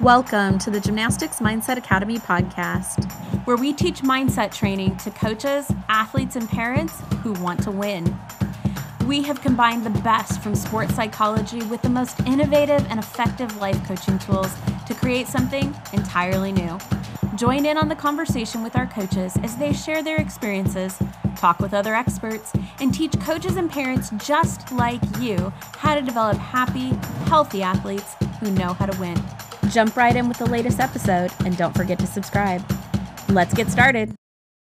Welcome to the Gymnastics Mindset Academy podcast, where we teach mindset training to coaches, athletes, and parents who want to win. We have combined the best from sports psychology with the most innovative and effective life coaching tools to create something entirely new. Join in on the conversation with our coaches as they share their experiences, talk with other experts, and teach coaches and parents just like you how to develop happy, healthy athletes who know how to win. Jump right in with the latest episode and don't forget to subscribe. Let's get started.